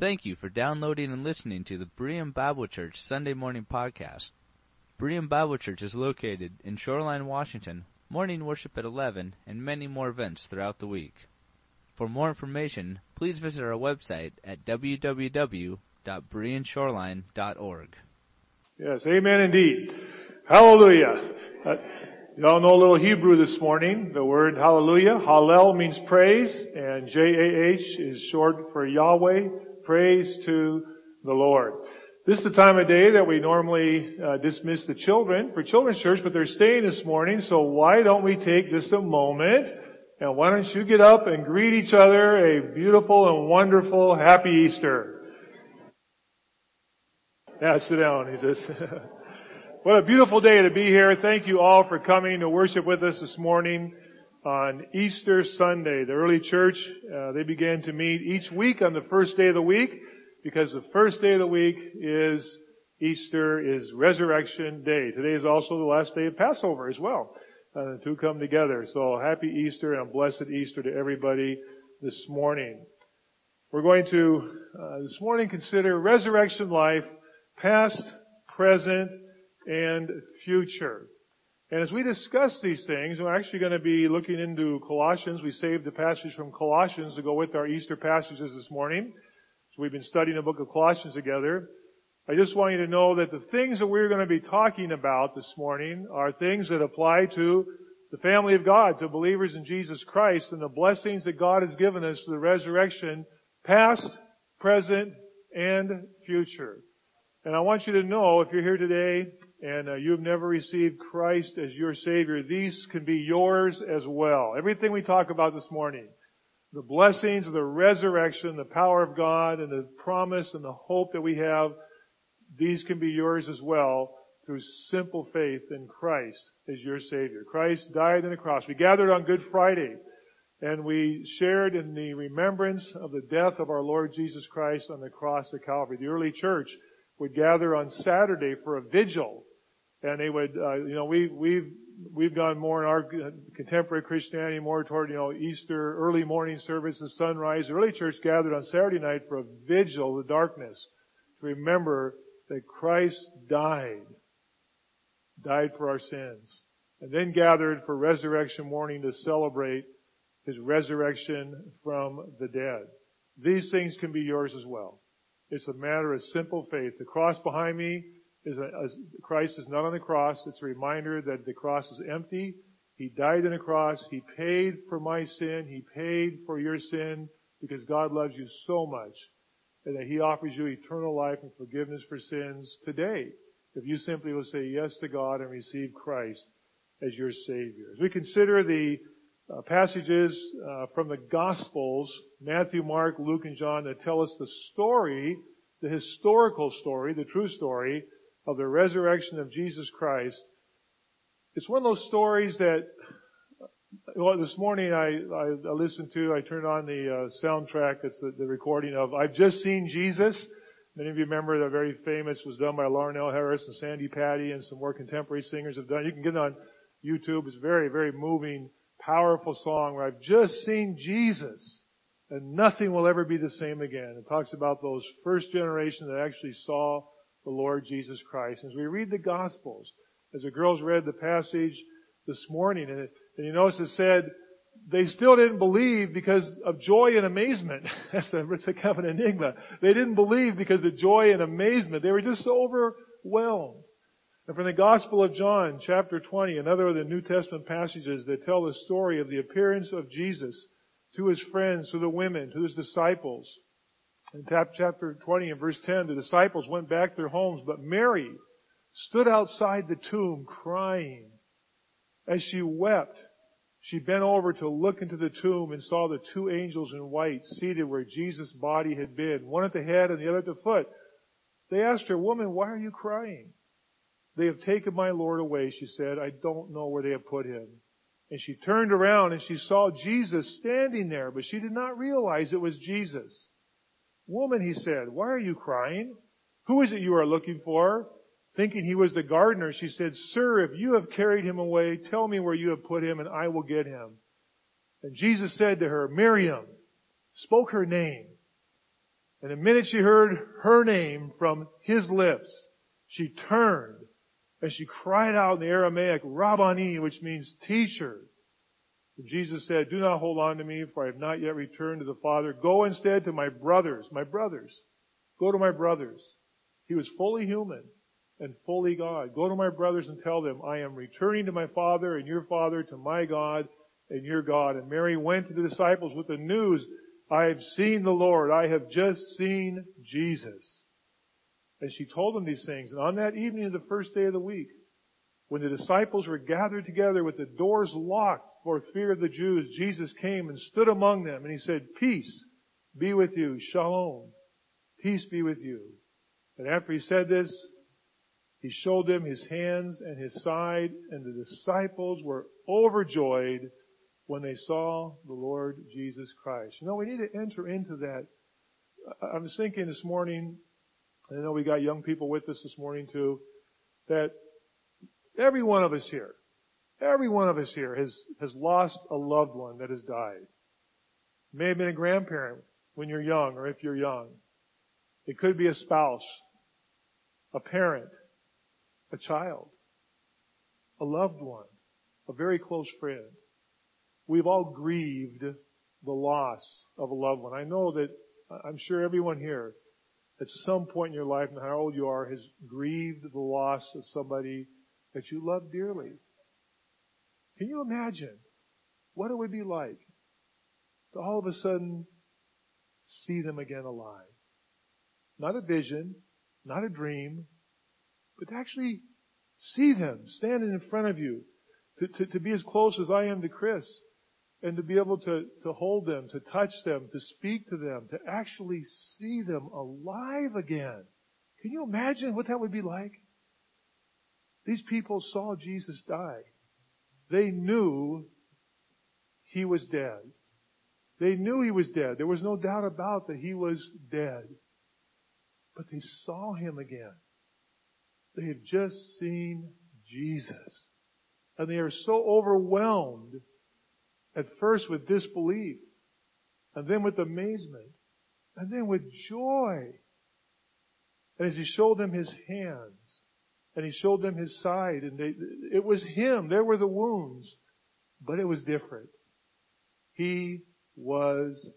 Thank you for downloading and listening to the Berean Bible Church Sunday Morning Podcast. Berean Bible Church is located in Shoreline, Washington, morning worship at 11, and many more events throughout the week. For more information, please visit our website at www.bereanshoreline.org. Yes, amen indeed. Hallelujah. Uh, you all know a little Hebrew this morning. The word hallelujah, hallel means praise, and J-A-H is short for Yahweh, praise to the Lord. This is the time of day that we normally uh, dismiss the children for children's church, but they're staying this morning, so why don't we take just a moment and why don't you get up and greet each other a beautiful and wonderful happy Easter. Yeah, sit down, he says. what a beautiful day to be here. Thank you all for coming to worship with us this morning on Easter Sunday. The early church, uh, they began to meet each week on the first day of the week because the first day of the week is Easter, is Resurrection Day. Today is also the last day of Passover as well. Uh, the two come together. So happy Easter and blessed Easter to everybody this morning. We're going to uh, this morning consider resurrection life, past, present, and future. And as we discuss these things, we're actually going to be looking into Colossians. We saved the passage from Colossians to go with our Easter passages this morning. So we've been studying the book of Colossians together. I just want you to know that the things that we're going to be talking about this morning are things that apply to the family of God, to believers in Jesus Christ, and the blessings that God has given us through the resurrection, past, present, and future. And I want you to know, if you're here today and uh, you've never received Christ as your Savior, these can be yours as well. Everything we talk about this morning, the blessings the resurrection, the power of God, and the promise and the hope that we have, these can be yours as well through simple faith in Christ as your Savior. Christ died on the cross. We gathered on Good Friday and we shared in the remembrance of the death of our Lord Jesus Christ on the cross of Calvary. The early church would gather on Saturday for a vigil and they would, uh, you know, we, we've, we've gone more in our contemporary Christianity more toward, you know, Easter, early morning services, sunrise. The early church gathered on Saturday night for a vigil, the darkness, to remember that Christ died, died for our sins, and then gathered for resurrection morning to celebrate his resurrection from the dead. These things can be yours as well. It's a matter of simple faith. The cross behind me is a, a, Christ is not on the cross. It's a reminder that the cross is empty. He died on the cross. He paid for my sin. He paid for your sin because God loves you so much and that He offers you eternal life and forgiveness for sins today. If you simply will say yes to God and receive Christ as your Savior. As we consider the uh, passages uh, from the Gospels, Matthew, Mark, Luke, and John that tell us the story, the historical story, the true story of the resurrection of Jesus Christ. It's one of those stories that well, this morning I, I, I, listened to, I turned on the uh, soundtrack. It's the, the, recording of I've Just Seen Jesus. Many of you remember the very famous was done by Larnelle Harris and Sandi Patty and some more contemporary singers have done. You can get it on YouTube. It's very, very moving, powerful song where I've just seen Jesus and nothing will ever be the same again. It talks about those first generation that actually saw the Lord Jesus Christ. As we read the Gospels, as the girls read the passage this morning, and, it, and you notice it said, they still didn't believe because of joy and amazement. That's a, it's a kind of an enigma. They didn't believe because of joy and amazement. They were just so overwhelmed. And from the Gospel of John, chapter 20, another of the New Testament passages that tell the story of the appearance of Jesus to his friends, to the women, to his disciples. In chapter 20 and verse 10, the disciples went back to their homes, but Mary stood outside the tomb crying. As she wept, she bent over to look into the tomb and saw the two angels in white seated where Jesus' body had been, one at the head and the other at the foot. They asked her, Woman, why are you crying? They have taken my Lord away, she said. I don't know where they have put him. And she turned around and she saw Jesus standing there, but she did not realize it was Jesus. Woman, he said, why are you crying? Who is it you are looking for? Thinking he was the gardener, she said, Sir, if you have carried him away, tell me where you have put him and I will get him. And Jesus said to her, Miriam, spoke her name. And the minute she heard her name from his lips, she turned and she cried out in the Aramaic, Rabboni, which means teacher. And Jesus said, do not hold on to me, for I have not yet returned to the Father. Go instead to my brothers, my brothers. Go to my brothers. He was fully human and fully God. Go to my brothers and tell them, I am returning to my Father and your Father, to my God and your God. And Mary went to the disciples with the news, I have seen the Lord. I have just seen Jesus. And she told them these things. And on that evening of the first day of the week, when the disciples were gathered together with the doors locked for fear of the Jews, Jesus came and stood among them and he said, peace be with you. Shalom. Peace be with you. And after he said this, he showed them his hands and his side and the disciples were overjoyed when they saw the Lord Jesus Christ. You know, we need to enter into that. I was thinking this morning, I know we got young people with us this morning too, that every one of us here, every one of us here has, has lost a loved one that has died. May have been a grandparent when you're young or if you're young. It could be a spouse, a parent, a child, a loved one, a very close friend. We've all grieved the loss of a loved one. I know that I'm sure everyone here at some point in your life, no matter how old you are, has grieved the loss of somebody that you love dearly. Can you imagine what it would be like to all of a sudden see them again alive? Not a vision, not a dream, but to actually see them standing in front of you, to, to, to be as close as I am to Chris, and to be able to, to hold them, to touch them, to speak to them, to actually see them alive again. Can you imagine what that would be like? These people saw Jesus die. They knew he was dead. They knew he was dead. There was no doubt about that he was dead. But they saw him again. They had just seen Jesus. And they are so overwhelmed at first with disbelief, and then with amazement, and then with joy. And as he showed them his hands, and he showed them his side, and they, it was him. There were the wounds, but it was different. He was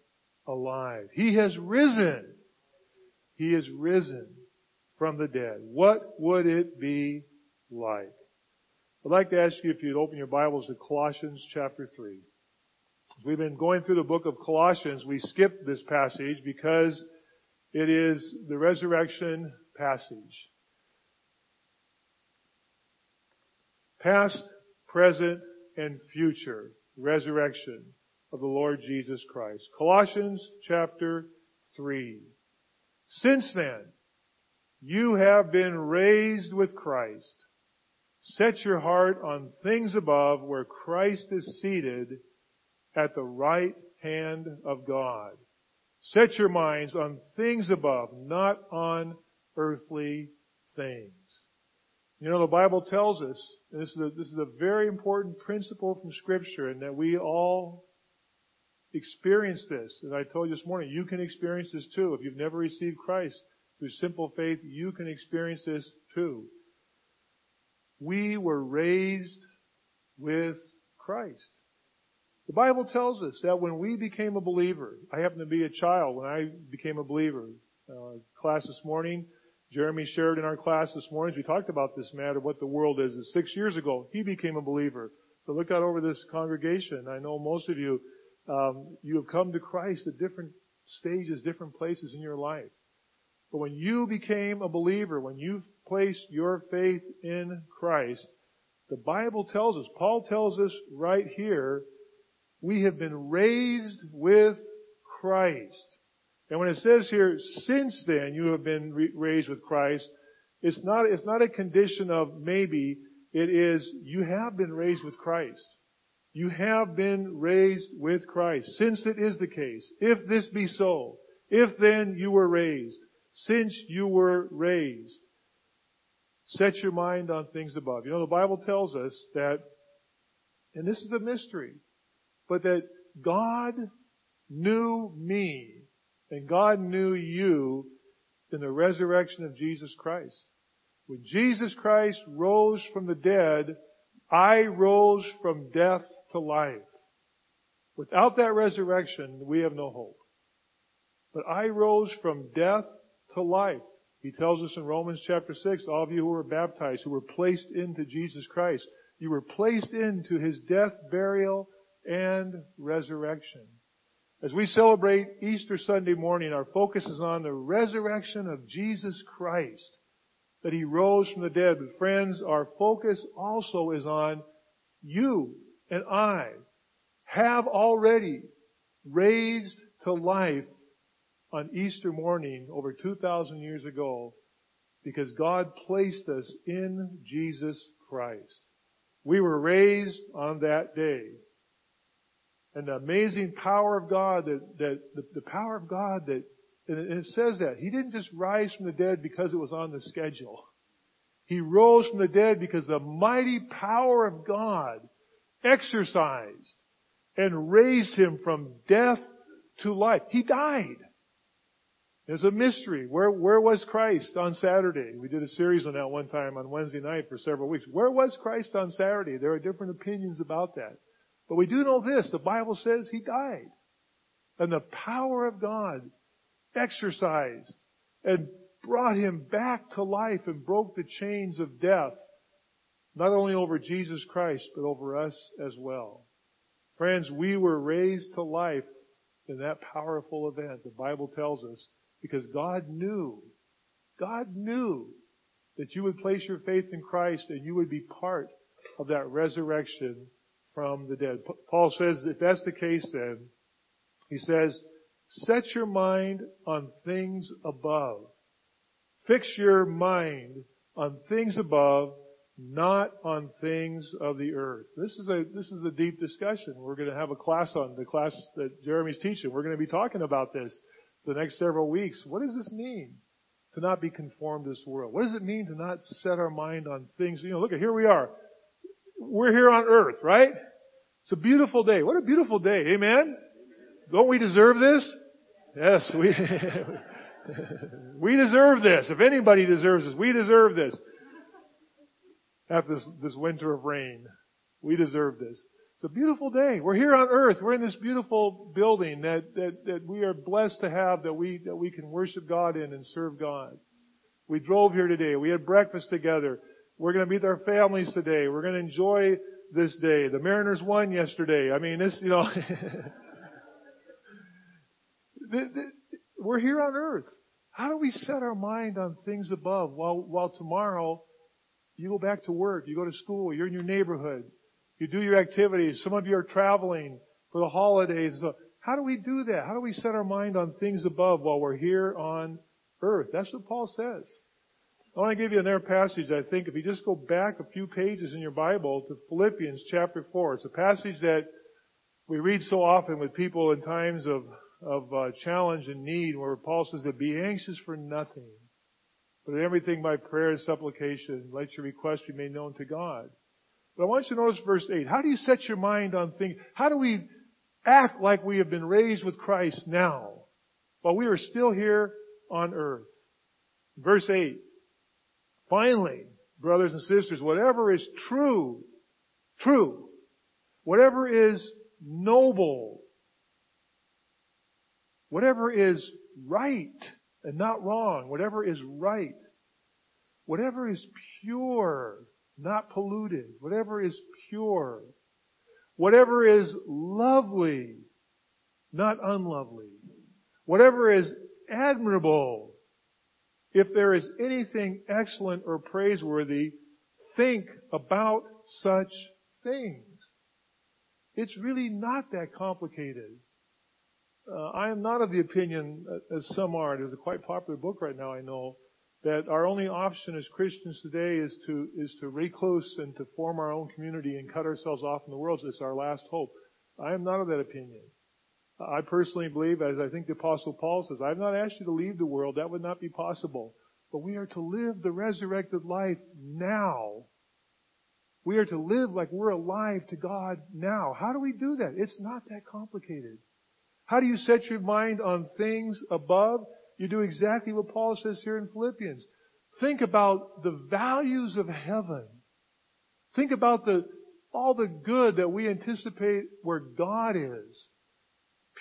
alive. He has risen. He is risen from the dead. What would it be like? I'd like to ask you if you'd open your Bibles to Colossians chapter 3. We've been going through the book of Colossians, we skipped this passage because it is the resurrection passage. Past, present, and future resurrection of the Lord Jesus Christ. Colossians chapter 3. Since then, you have been raised with Christ. Set your heart on things above where Christ is seated at the right hand of God. Set your minds on things above, not on earthly things. You know, the Bible tells us, this is, a, this is a very important principle from Scripture, and that we all experience this. And I told you this morning, you can experience this too. If you've never received Christ through simple faith, you can experience this too. We were raised with Christ. The Bible tells us that when we became a believer, I happened to be a child when I became a believer. Uh, class this morning, Jeremy shared in our class this morning, we talked about this matter, what the world is. Six years ago, he became a believer. So look out over this congregation. I know most of you, um, you have come to Christ at different stages, different places in your life. But when you became a believer, when you placed your faith in Christ, the Bible tells us, Paul tells us right here, we have been raised with Christ. And when it says here, since then you have been re- raised with Christ, it's not, it's not a condition of maybe, it is, you have been raised with Christ. You have been raised with Christ. Since it is the case, if this be so, if then you were raised, since you were raised, set your mind on things above. You know, the Bible tells us that, and this is a mystery, but that God knew me And God knew you in the resurrection of Jesus Christ. When Jesus Christ rose from the dead, I rose from death to life. Without that resurrection, we have no hope. But I rose from death to life. He tells us in Romans chapter 6, all of you who were baptized, who were placed into Jesus Christ, you were placed into His death, burial, and resurrection. As we celebrate Easter Sunday morning, our focus is on the resurrection of Jesus Christ, that He rose from the dead. But friends, our focus also is on you and I have already raised to life on Easter morning over 2,000 years ago because God placed us in Jesus Christ. We were raised on that day. And the amazing power of God that, that the, the power of God that, and it says that. He didn't just rise from the dead because it was on the schedule. He rose from the dead because the mighty power of God exercised and raised him from death to life. He died. It's a mystery. Where, where was Christ on Saturday? We did a series on that one time on Wednesday night for several weeks. Where was Christ on Saturday? There are different opinions about that. But we do know this. The Bible says He died. And the power of God exercised and brought Him back to life and broke the chains of death. Not only over Jesus Christ, but over us as well. Friends, we were raised to life in that powerful event. The Bible tells us because God knew, God knew that you would place your faith in Christ and you would be part of that resurrection from the dead. Paul says if that's the case then, he says, set your mind on things above. Fix your mind on things above, not on things of the earth. This is a, this is a deep discussion. We're going to have a class on, the class that Jeremy's teaching. We're going to be talking about this the next several weeks. What does this mean? To not be conformed to this world. What does it mean to not set our mind on things? You know, look at here we are. We're here on earth, right? It's a beautiful day. What a beautiful day. Amen? Don't we deserve this? Yes, we, we deserve this. If anybody deserves this, we deserve this. After this, this winter of rain, we deserve this. It's a beautiful day. We're here on earth. We're in this beautiful building that, that, that we are blessed to have that we, that we can worship God in and serve God. We drove here today. We had breakfast together. We're going to meet our families today. We're going to enjoy this day. The Mariners won yesterday. I mean, this, you know, we're here on earth. How do we set our mind on things above while, while tomorrow you go back to work, you go to school, you're in your neighborhood, you do your activities. Some of you are traveling for the holidays. How do we do that? How do we set our mind on things above while we're here on earth? That's what Paul says. I want to give you another passage, I think, if you just go back a few pages in your Bible to Philippians chapter 4. It's a passage that we read so often with people in times of, of uh, challenge and need where Paul says to be anxious for nothing, but in everything by prayer and supplication, let your request be made known to God. But I want you to notice verse 8. How do you set your mind on things? How do we act like we have been raised with Christ now while we are still here on earth? Verse 8. Finally, brothers and sisters, whatever is true, true, whatever is noble, whatever is right and not wrong, whatever is right, whatever is pure, not polluted, whatever is pure, whatever is lovely, not unlovely, whatever is admirable, if there is anything excellent or praiseworthy, think about such things. It's really not that complicated. Uh, I am not of the opinion, uh, as some are, there's a quite popular book right now I know, that our only option as Christians today is to is to recluse and to form our own community and cut ourselves off from the world. It's our last hope. I am not of that opinion. I personally believe, as I think the Apostle Paul says, I've not asked you to leave the world. That would not be possible. But we are to live the resurrected life now. We are to live like we're alive to God now. How do we do that? It's not that complicated. How do you set your mind on things above? You do exactly what Paul says here in Philippians. Think about the values of heaven. Think about the, all the good that we anticipate where God is.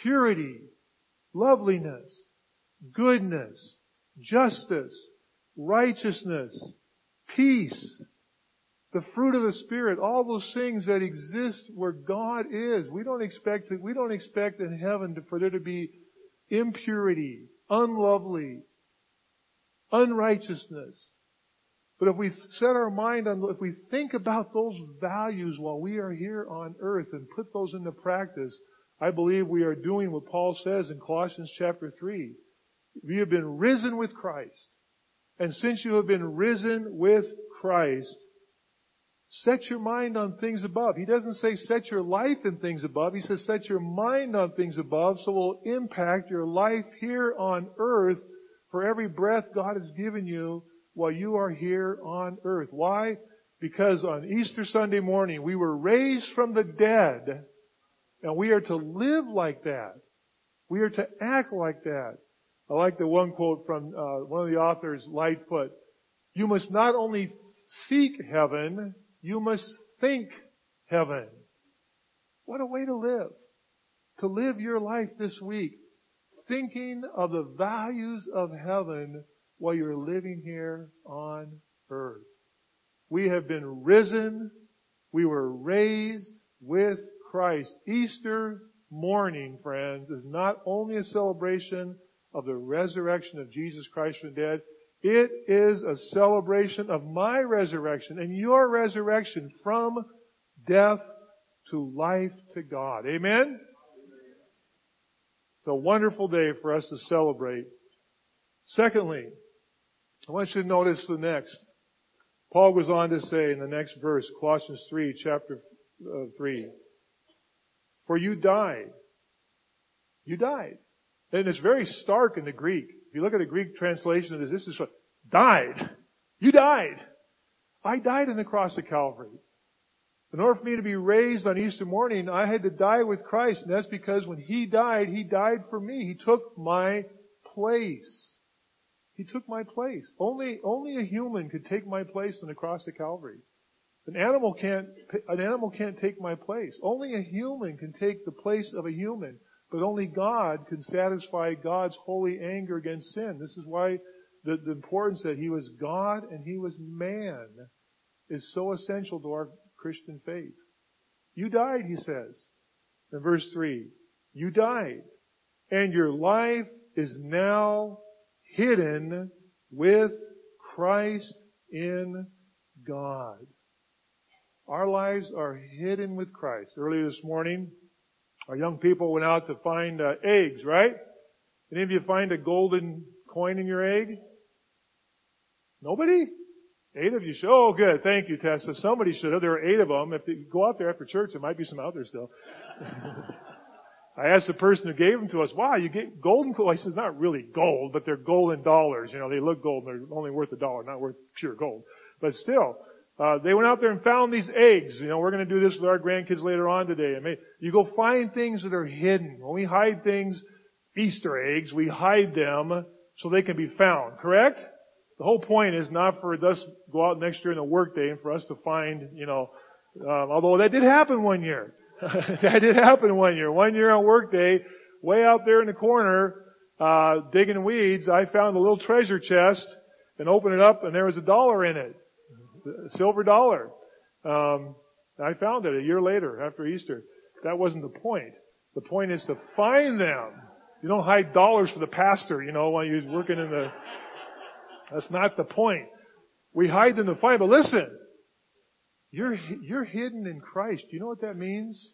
Purity, loveliness, goodness, justice, righteousness, peace, the fruit of the Spirit, all those things that exist where God is. We don't expect we don't expect in heaven for there to be impurity, unlovely, unrighteousness. But if we set our mind on, if we think about those values while we are here on earth and put those into practice, I believe we are doing what Paul says in Colossians chapter 3. We have been risen with Christ. And since you have been risen with Christ, set your mind on things above. He doesn't say set your life in things above. He says set your mind on things above so it will impact your life here on earth for every breath God has given you while you are here on earth. Why? Because on Easter Sunday morning we were raised from the dead and we are to live like that. We are to act like that. I like the one quote from uh, one of the authors, Lightfoot. You must not only seek heaven, you must think heaven. What a way to live. To live your life this week thinking of the values of heaven while you're living here on earth. We have been risen. We were raised with Christ. Easter morning, friends, is not only a celebration of the resurrection of Jesus Christ from the dead, it is a celebration of my resurrection and your resurrection from death to life to God. Amen? It's a wonderful day for us to celebrate. Secondly, I want you to notice the next. Paul goes on to say in the next verse, Colossians 3, chapter uh, 3, For you died. You died. And it's very stark in the Greek. If you look at the Greek translation of this, this is what, died. You died. I died on the cross of Calvary. In order for me to be raised on Easter morning, I had to die with Christ, and that's because when He died, He died for me. He took my place. He took my place. Only, only a human could take my place on the cross of Calvary. An animal can't, an animal can't take my place. Only a human can take the place of a human. But only God can satisfy God's holy anger against sin. This is why the, the importance that He was God and He was man is so essential to our Christian faith. You died, He says. In verse 3, you died. And your life is now hidden with Christ in God. Our lives are hidden with Christ. Earlier this morning, our young people went out to find uh, eggs, right? Any of you find a golden coin in your egg? Nobody? Eight of you. Oh, good. Thank you, Tessa. Somebody should have. There were eight of them. If you go out there after church, there might be some out there still. I asked the person who gave them to us, wow, you get golden coins. He says, not really gold, but they're golden dollars. You know, they look gold they're only worth a dollar, not worth pure gold. But still, uh, they went out there and found these eggs. You know, we're going to do this with our grandkids later on today. I mean, you go find things that are hidden. When we hide things, Easter eggs, we hide them so they can be found. Correct? The whole point is not for us go out next year in a work day and for us to find, you know, um, although that did happen one year. that did happen one year. One year on work day, way out there in the corner, uh, digging weeds, I found a little treasure chest and opened it up and there was a dollar in it. Silver dollar. Um, I found it a year later after Easter. That wasn't the point. The point is to find them. You don't hide dollars for the pastor, you know, while he's working in the that's not the point. We hide them to find, but listen, you're, you're hidden in Christ. You know what that means?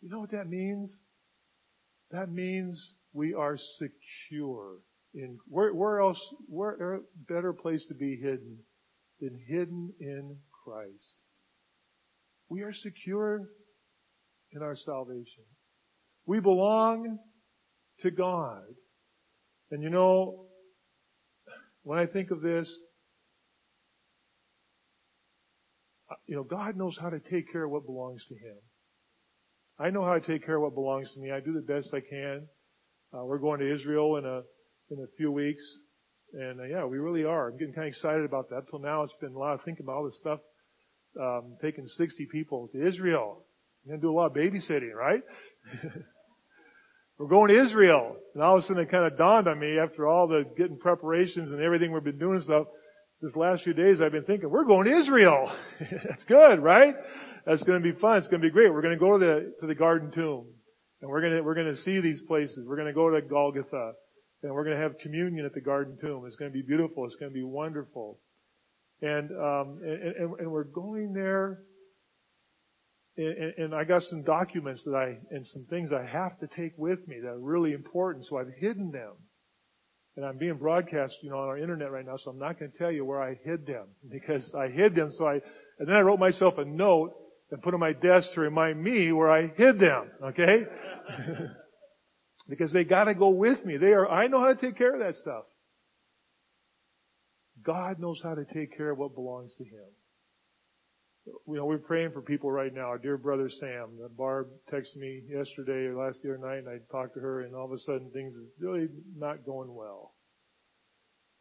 You know what that means? That means we are secure in, where, where else, where better place to be hidden than hidden in Christ? We are secure in our salvation. We belong to God. And you know, when I think of this, you know, God knows how to take care of what belongs to Him. I know how to take care of what belongs to me. I do the best I can. Uh, we're going to Israel in a in a few weeks, and uh, yeah, we really are. I'm getting kind of excited about that. Till now, it's been a lot of thinking about all this stuff. Um, taking 60 people to Israel. I'm going to do a lot of babysitting, right? We're going to Israel. And all of a sudden it kind of dawned on me after all the getting preparations and everything we've been doing stuff. This last few days I've been thinking, we're going to Israel. That's good, right? That's going to be fun. It's going to be great. We're going to go to the, to the garden tomb. And we're going to, we're going to see these places. We're going to go to Golgotha. And we're going to have communion at the garden tomb. It's going to be beautiful. It's going to be wonderful. And, um, and, and, we're going there and, and, I got some documents that I, and some things I have to take with me that are really important, so I've hidden them. And I'm being broadcast, you know, on our internet right now, so I'm not going to tell you where I hid them, because I hid them, so I, and then I wrote myself a note and put on my desk to remind me where I hid them, okay? because they gotta go with me. They are, I know how to take care of that stuff. God knows how to take care of what belongs to Him you know, we're praying for people right now. Our dear brother Sam, Barb texted me yesterday or last year night and I talked to her and all of a sudden things are really not going well.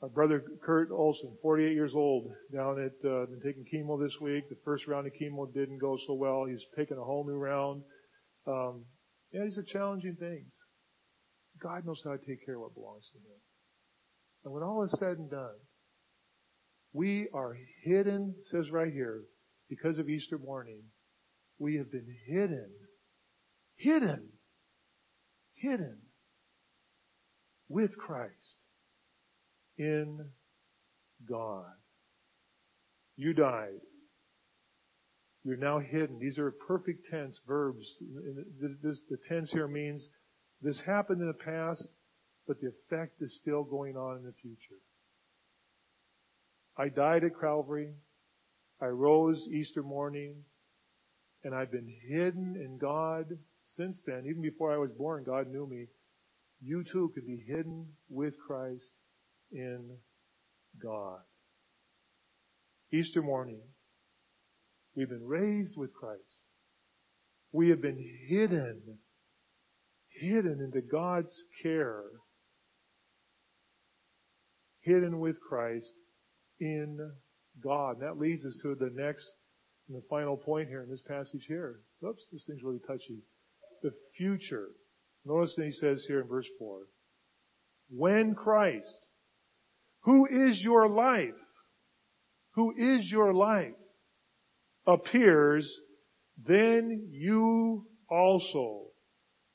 Our brother Kurt Olson, 48 years old, down at, uh, been taking chemo this week. The first round of chemo didn't go so well. He's taking a whole new round. Um, yeah, these are challenging things. God knows how to take care of what belongs to Him. And when all is said and done, we are hidden, says right here, because of Easter morning, we have been hidden, hidden, hidden with Christ in God. You died. You're now hidden. These are perfect tense verbs. The tense here means this happened in the past, but the effect is still going on in the future. I died at Calvary. I rose Easter morning and I've been hidden in God since then. Even before I was born, God knew me. You too could be hidden with Christ in God. Easter morning, we've been raised with Christ. We have been hidden, hidden into God's care, hidden with Christ in God. And that leads us to the next and the final point here in this passage here. Oops, this thing's really touchy. The future. Notice that he says here in verse 4, when Christ, who is your life, who is your life, appears, then you also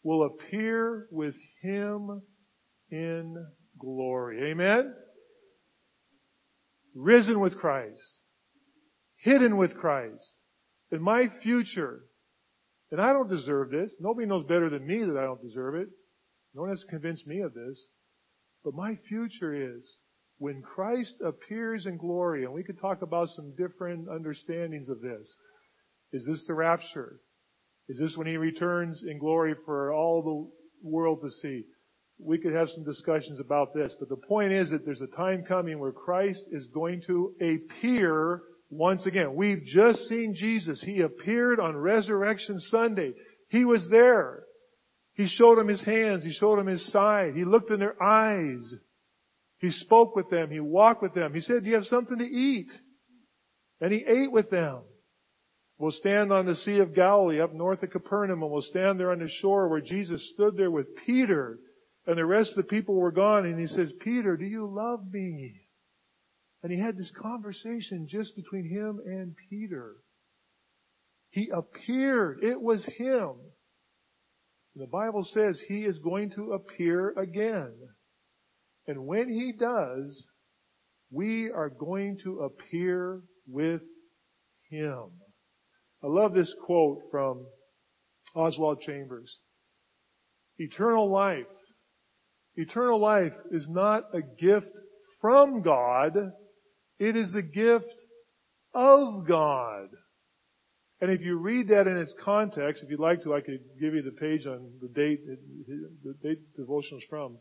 will appear with him in glory. Amen? risen with Christ, hidden with Christ, in my future. And I don't deserve this. Nobody knows better than me that I don't deserve it. No one has to convince me of this. But my future is when Christ appears in glory, and we could talk about some different understandings of this. Is this the rapture? Is this when he returns in glory for all the world to see? we could have some discussions about this, but the point is that there's a time coming where Christ is going to appear once again. We've just seen Jesus. He appeared on Resurrection Sunday. He was there. He showed them his hands. He showed them his side. He looked in their eyes. He spoke with them. He walked with them. He said, do you have something to eat? And he ate with them. We'll stand on the Sea of Galilee up north of Capernaum and we'll stand there on the shore where Jesus stood there with Peter and the rest of the people were gone and he says, Peter, do you love me? And he had this conversation just between him and Peter. He appeared. It was him. The Bible says he is going to appear again. And when he does, we are going to appear with him. I love this quote from Oswald Chambers. Eternal life Eternal life is not a gift from God. It is the gift of God. And if you read that in its context, if you'd like to, I could give you the page on the date, the date devotional is from.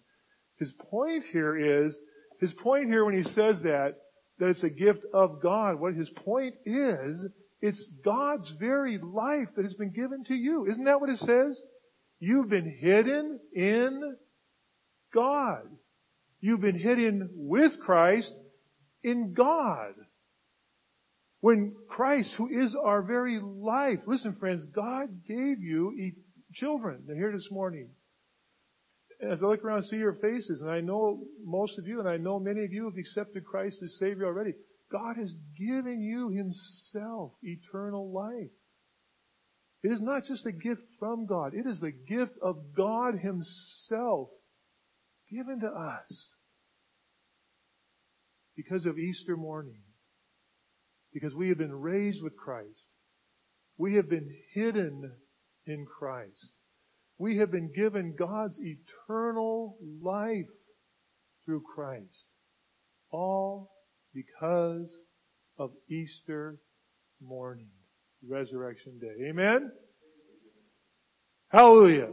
His point here is, his point here when he says that, that it's a gift of God, what his point is, It's God's very life that has been given to you. Isn't that what it says? You've been hidden in God. You've been hidden with Christ in God. When Christ, who is our very life, listen friends, God gave you children. They're here this morning. As I look around and see your faces, and I know most of you, and I know many of you have accepted Christ as Savior already. God has given you Himself eternal life. It is not just a gift from God. It is the gift of God Himself given to us because of Easter morning. Because we have been raised with Christ. We have been hidden in Christ. We have been given God's eternal life through Christ. All because of Easter morning, Resurrection Day. Amen? Hallelujah.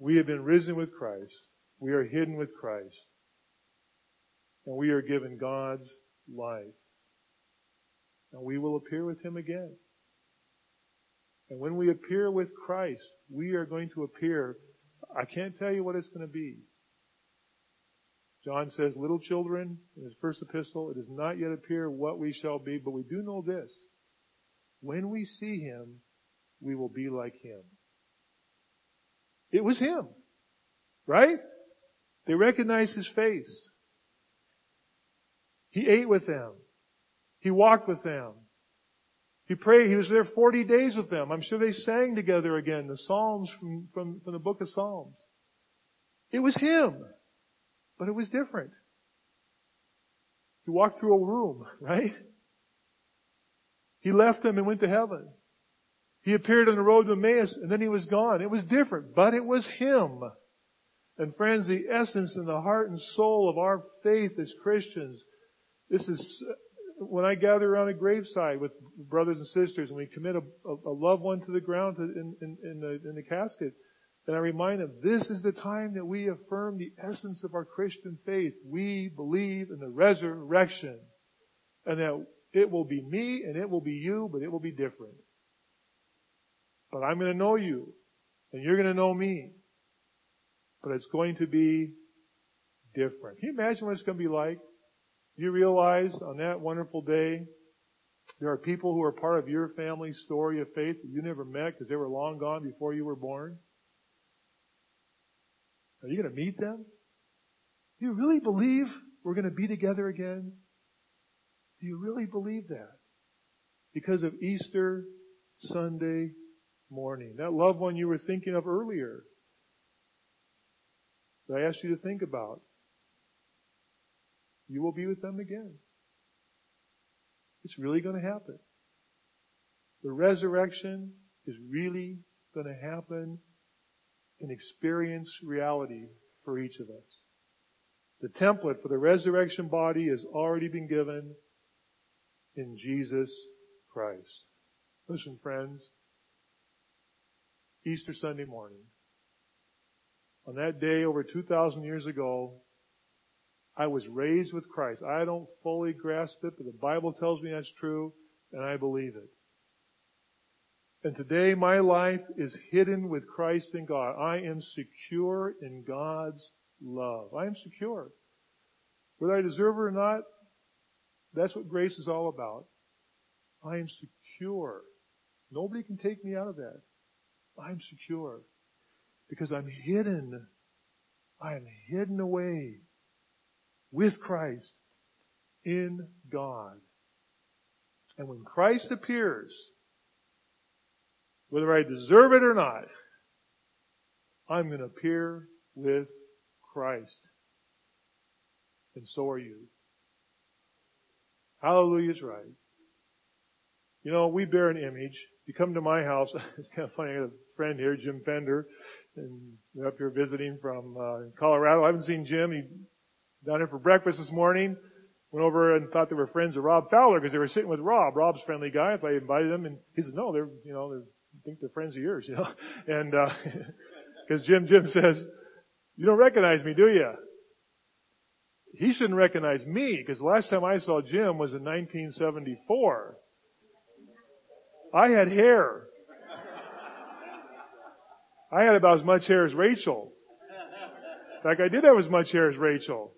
We have been risen with Christ. We are hidden with Christ. And we are given God's life. And we will appear with Him again. And when we appear with Christ, we are going to appear, I can't tell you what it's going to be. John says, little children, in his first epistle, it does not yet appear what we shall be, but we do know this. When we see him, we will be like him. It was him. Right? They recognized his face. He ate with them. He walked with them. He prayed. He was there 40 days with them. I'm sure they sang together again the Psalms from, from, from the book of Psalms. It was him. But it was different. He walked through a room, right? He left them and went to heaven. He appeared on the road to Emmaus and then he was gone. It was different, but it was Him. And friends, the essence and the heart and soul of our faith as Christians, this is when I gather around a graveside with brothers and sisters and we commit a, a, a loved one to the ground to, in, in, in, the, in the casket, and I remind them, this is the time that we affirm the essence of our Christian faith. We believe in the resurrection. And that it will be me and it will be you, but it will be different. But I'm going to know you and you're going to know me. But it's going to be different. Can you imagine what it's going to be like? Do you realize on that wonderful day, there are people who are part of your family story of faith that you never met because they were long gone before you were born. Are you going to meet them? Do you really believe we're going to be together again? Do you really believe that? Because of Easter Sunday morning. That loved one you were thinking of earlier that I asked you to think about. You will be with them again. It's really going to happen. The resurrection is really going to happen and experience reality for each of us. The template for the resurrection body has already been given in Jesus Christ. Listen, friends, Easter Sunday morning, on that day over 2,000 years ago, I was raised with Christ. I don't fully grasp it, but the Bible tells me that's true, and I believe it. And today my life is hidden with Christ in God. I am secure in God's love. I am secure. Whether I deserve it or not, that's what grace is all about. I am secure. Nobody can take me out of that. I'm secure. Because I'm hidden. I am hidden away with Christ in God. And when Christ appears, whether I deserve it or not, I'm going to appear with Christ. And so are you. Hallelujah is right. You know, we bear an image. You come to my house, it's kind of funny, I got a friend here, Jim Fender, and we're up here visiting from uh, Colorado. I haven't seen Jim. He down here for breakfast this morning. Went over and thought they were friends of Rob Fowler because they were sitting with Rob. Rob's friendly guy. If I invited them, and he said, "No, they're you know they're think they're friends of yours, you know. And uh because uh, Jim Jim says, "You don't recognize me, do you?" he shouldn't recognize me because the last time I saw Jim was in 1974. I had hair. I had about as much hair as Rachel. In fact, I did have as much hair as Rachel.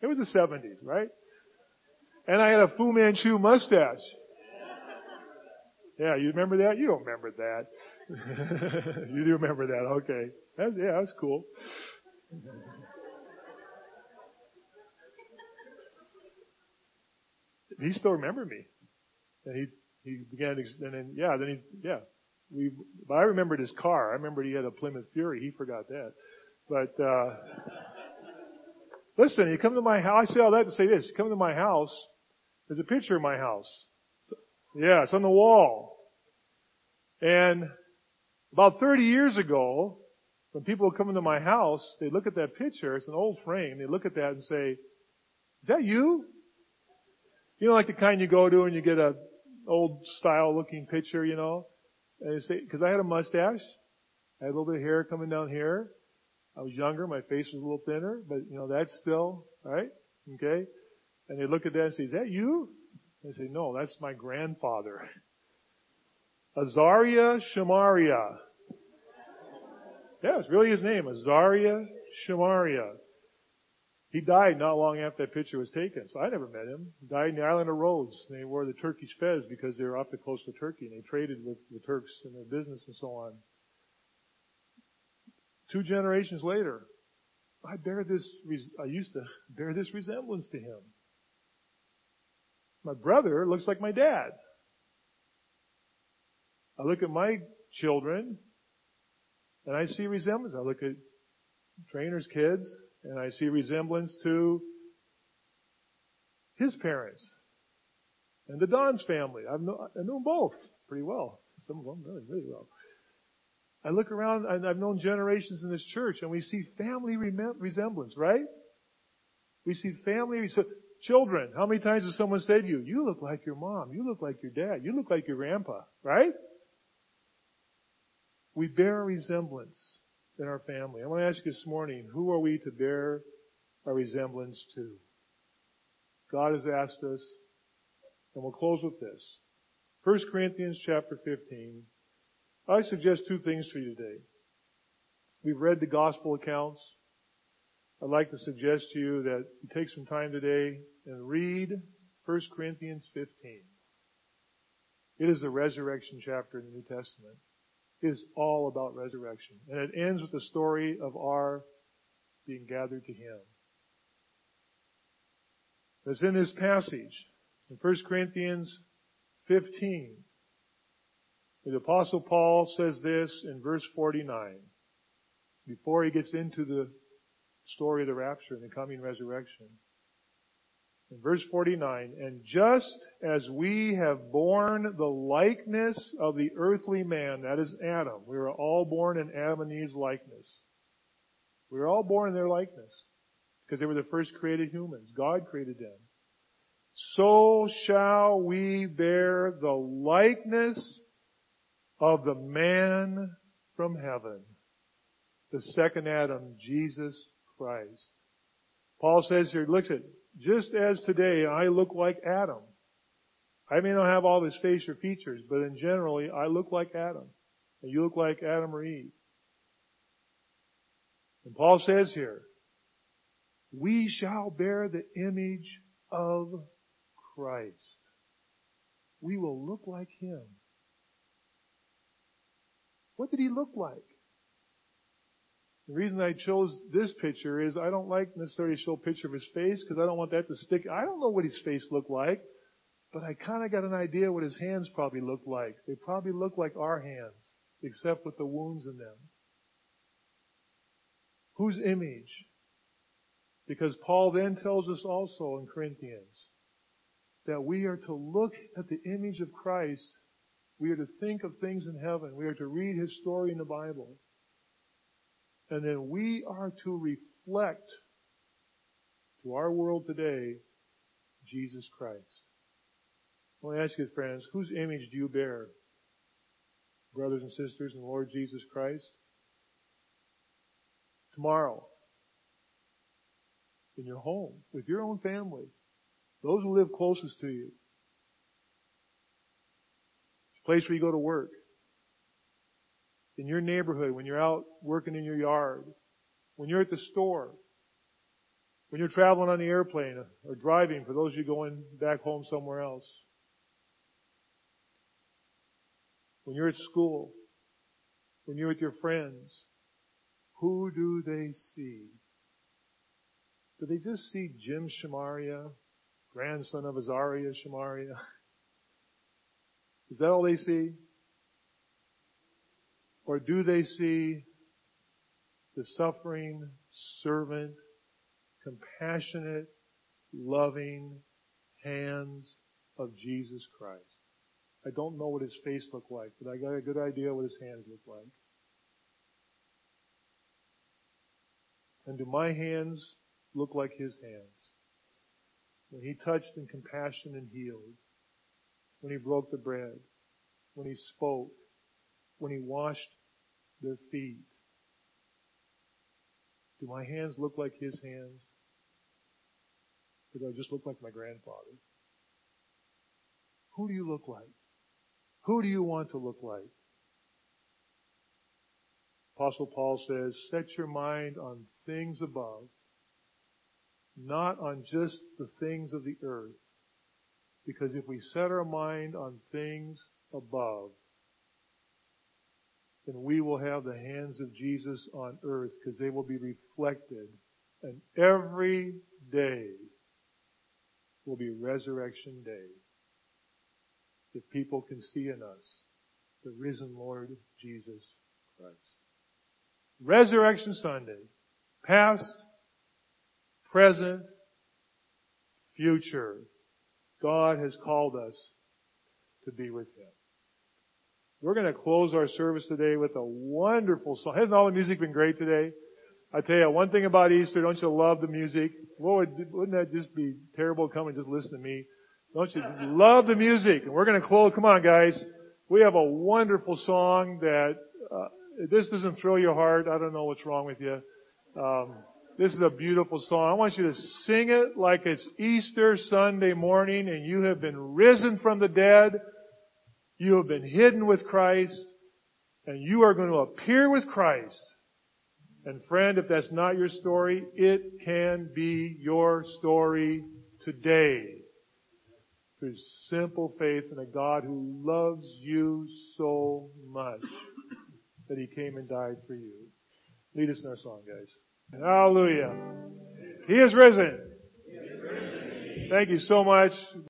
It was the 70s, right? And I had a Fu Manchu mustache. Yeah, you remember that? You don't remember that. you do remember that, okay. That, yeah, that's cool. he still remembered me. And he, he began, and then, yeah, then he, yeah. We, but I remembered his car. I remembered he had a Plymouth Fury. He forgot that. But, uh, listen, you come to my house, I say all that to say this. You come to my house, there's a picture of my house. Yeah, it's on the wall. And about 30 years ago, when people come into my house, they look at that picture, it's an old frame, they look at that and say, is that you? You know, like the kind you go to and you get a old style looking picture, you know? And they say, cause I had a mustache, I had a little bit of hair coming down here, I was younger, my face was a little thinner, but you know, that's still, right? Okay? And they look at that and say, is that you? They say, no, that's my grandfather. Azaria Shamaria. Yeah, it's really his name, Azaria Shamaria. He died not long after that picture was taken, so I never met him. He died in the island of Rhodes. And they wore the Turkish fez because they were off the coast of Turkey and they traded with the Turks in their business and so on. Two generations later, I bear this, I used to bear this resemblance to him. My brother looks like my dad. I look at my children and I see resemblance. I look at trainers' kids and I see resemblance to his parents and the Don's family. I've known, I know them both pretty well. Some of them really, really well. I look around and I've known generations in this church and we see family resemblance, right? We see family, so children. How many times has someone said to you, you look like your mom, you look like your dad, you look like your grandpa, right? We bear a resemblance in our family. I want to ask you this morning, who are we to bear a resemblance to? God has asked us, and we'll close with this. 1 Corinthians chapter 15. I suggest two things for you today. We've read the gospel accounts. I'd like to suggest to you that you take some time today and read 1 Corinthians 15. It is the resurrection chapter in the New Testament. It is all about resurrection. And it ends with the story of our being gathered to Him. As in this passage, in 1 Corinthians 15, the Apostle Paul says this in verse 49, before he gets into the story of the rapture and the coming resurrection. In verse 49, and just as we have borne the likeness of the earthly man, that is Adam, we were all born in Adam and Eve's likeness. We were all born in their likeness because they were the first created humans. God created them. So shall we bear the likeness of the man from heaven, the second Adam, Jesus Christ. Paul says here, look at, just as today I look like Adam. I may not have all his face or features, but in generally I look like Adam. And you look like Adam or Eve. And Paul says here, we shall bear the image of Christ. We will look like Him. What did he look like? The reason I chose this picture is I don't like necessarily to show a picture of his face because I don't want that to stick. I don't know what his face looked like, but I kind of got an idea what his hands probably looked like. They probably look like our hands, except with the wounds in them. Whose image? Because Paul then tells us also in Corinthians that we are to look at the image of Christ we are to think of things in heaven. We are to read his story in the Bible. And then we are to reflect to our world today Jesus Christ. I want to ask you, friends, whose image do you bear? Brothers and sisters in the Lord Jesus Christ? Tomorrow, in your home, with your own family, those who live closest to you, place where you go to work, in your neighborhood, when you're out working in your yard, when you're at the store, when you're traveling on the airplane or driving for those of you going back home somewhere else, when you're at school, when you're with your friends, who do they see? Do they just see Jim Shamaria, grandson of Azaria Shamaria? Is that all they see? Or do they see the suffering servant, compassionate, loving hands of Jesus Christ? I don't know what his face looked like, but I got a good idea what his hands look like. And do my hands look like his hands? When he touched in compassion and healed, when he broke the bread, when he spoke, when he washed their feet. Do my hands look like his hands? Or do I just look like my grandfather? Who do you look like? Who do you want to look like? Apostle Paul says, set your mind on things above, not on just the things of the earth. Because if we set our mind on things above, then we will have the hands of Jesus on earth because they will be reflected. And every day will be resurrection day. If people can see in us the risen Lord Jesus Christ. Resurrection Sunday. Past, present, future. God has called us to be with Him. We're going to close our service today with a wonderful song. Hasn't all the music been great today? I tell you, one thing about Easter, don't you love the music? Would, wouldn't that just be terrible? Come and just listen to me. Don't you love the music? And we're going to close. Come on, guys. We have a wonderful song that, uh, this doesn't thrill your heart. I don't know what's wrong with you. Um, this is a beautiful song. I want you to sing it like it's Easter Sunday morning and you have been risen from the dead. You have been hidden with Christ and you are going to appear with Christ. And friend, if that's not your story, it can be your story today. Through simple faith in a God who loves you so much that he came and died for you. Lead us in our song, guys. Hallelujah. He is risen. Thank you so much.